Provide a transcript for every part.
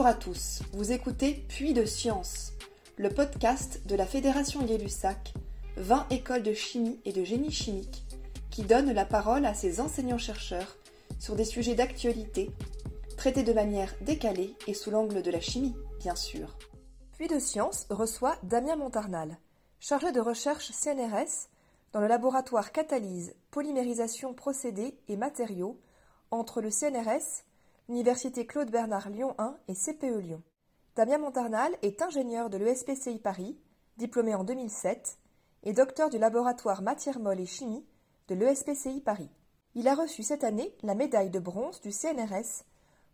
Bonjour à tous, vous écoutez Puits de Science, le podcast de la Fédération Gay-Lussac, 20 écoles de chimie et de génie chimique, qui donne la parole à ses enseignants-chercheurs sur des sujets d'actualité, traités de manière décalée et sous l'angle de la chimie, bien sûr. Puits de Science reçoit Damien Montarnal, chargé de recherche CNRS dans le laboratoire Catalyse, Polymérisation procédés et matériaux entre le CNRS Université Claude Bernard Lyon 1 et CPE Lyon. Damien Montarnal est ingénieur de l'ESPCI Paris, diplômé en 2007, et docteur du laboratoire matières molles et chimie de l'ESPCI Paris. Il a reçu cette année la médaille de bronze du CNRS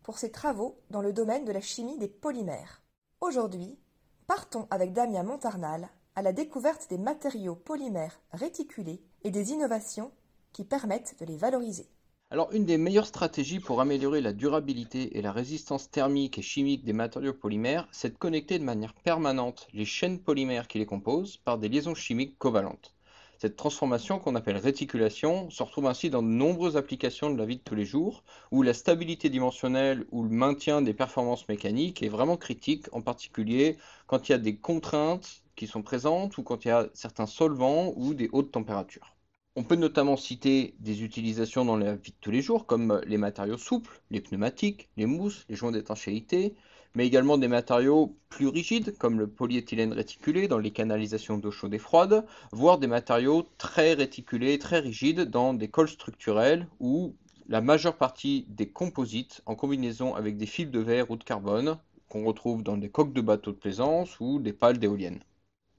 pour ses travaux dans le domaine de la chimie des polymères. Aujourd'hui, partons avec Damien Montarnal à la découverte des matériaux polymères réticulés et des innovations qui permettent de les valoriser. Alors, une des meilleures stratégies pour améliorer la durabilité et la résistance thermique et chimique des matériaux polymères, c'est de connecter de manière permanente les chaînes polymères qui les composent par des liaisons chimiques covalentes. Cette transformation qu'on appelle réticulation se retrouve ainsi dans de nombreuses applications de la vie de tous les jours, où la stabilité dimensionnelle ou le maintien des performances mécaniques est vraiment critique, en particulier quand il y a des contraintes qui sont présentes ou quand il y a certains solvants ou des hautes températures. On peut notamment citer des utilisations dans la vie de tous les jours, comme les matériaux souples, les pneumatiques, les mousses, les joints d'étanchéité, mais également des matériaux plus rigides, comme le polyéthylène réticulé dans les canalisations d'eau chaude et froide, voire des matériaux très réticulés, très rigides dans des cols structurels ou la majeure partie des composites en combinaison avec des fils de verre ou de carbone qu'on retrouve dans des coques de bateaux de plaisance ou des pales d'éoliennes.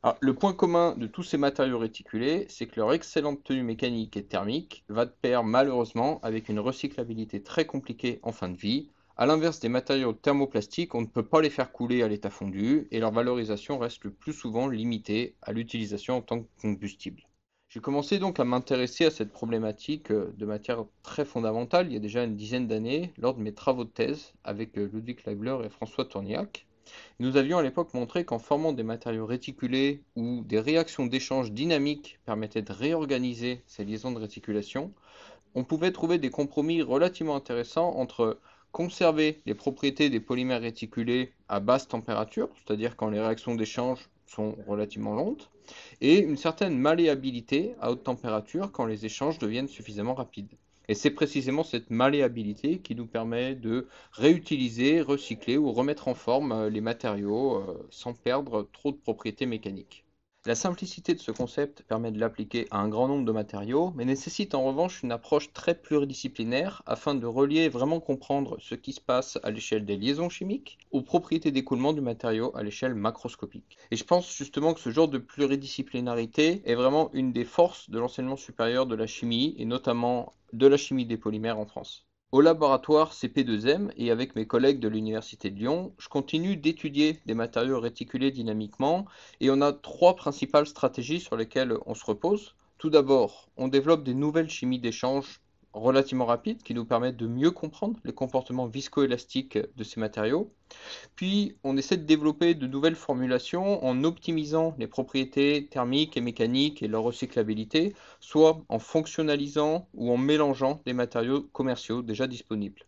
Ah, le point commun de tous ces matériaux réticulés, c'est que leur excellente tenue mécanique et thermique va de pair malheureusement avec une recyclabilité très compliquée en fin de vie. A l'inverse des matériaux thermoplastiques, on ne peut pas les faire couler à l'état fondu et leur valorisation reste le plus souvent limitée à l'utilisation en tant que combustible. J'ai commencé donc à m'intéresser à cette problématique euh, de matière très fondamentale il y a déjà une dizaine d'années lors de mes travaux de thèse avec euh, Ludwig Leibler et François Tourniac. Nous avions à l'époque montré qu'en formant des matériaux réticulés où des réactions d'échange dynamiques permettaient de réorganiser ces liaisons de réticulation, on pouvait trouver des compromis relativement intéressants entre conserver les propriétés des polymères réticulés à basse température, c'est-à-dire quand les réactions d'échange sont relativement lentes, et une certaine malléabilité à haute température quand les échanges deviennent suffisamment rapides. Et c'est précisément cette malléabilité qui nous permet de réutiliser, recycler ou remettre en forme euh, les matériaux euh, sans perdre trop de propriétés mécaniques. La simplicité de ce concept permet de l'appliquer à un grand nombre de matériaux, mais nécessite en revanche une approche très pluridisciplinaire afin de relier et vraiment comprendre ce qui se passe à l'échelle des liaisons chimiques aux propriétés d'écoulement du matériau à l'échelle macroscopique. Et je pense justement que ce genre de pluridisciplinarité est vraiment une des forces de l'enseignement supérieur de la chimie et notamment de la chimie des polymères en France. Au laboratoire CP2M et avec mes collègues de l'Université de Lyon, je continue d'étudier des matériaux réticulés dynamiquement et on a trois principales stratégies sur lesquelles on se repose. Tout d'abord, on développe des nouvelles chimies d'échange relativement rapides qui nous permettent de mieux comprendre les comportements viscoélastiques de ces matériaux. Puis on essaie de développer de nouvelles formulations en optimisant les propriétés thermiques et mécaniques et leur recyclabilité, soit en fonctionnalisant ou en mélangeant des matériaux commerciaux déjà disponibles.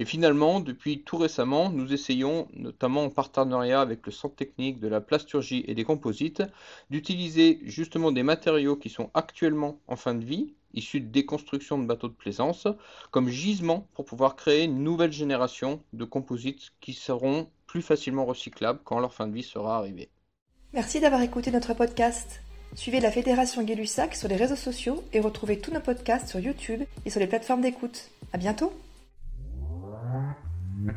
Et finalement, depuis tout récemment, nous essayons, notamment en partenariat avec le Centre technique de la plasturgie et des composites, d'utiliser justement des matériaux qui sont actuellement en fin de vie, issus de déconstruction de bateaux de plaisance, comme gisement pour pouvoir créer une nouvelle génération de composites qui seront plus facilement recyclables quand leur fin de vie sera arrivée. Merci d'avoir écouté notre podcast. Suivez la Fédération Gay-Lussac sur les réseaux sociaux et retrouvez tous nos podcasts sur YouTube et sur les plateformes d'écoute. À bientôt! よ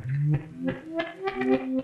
っ!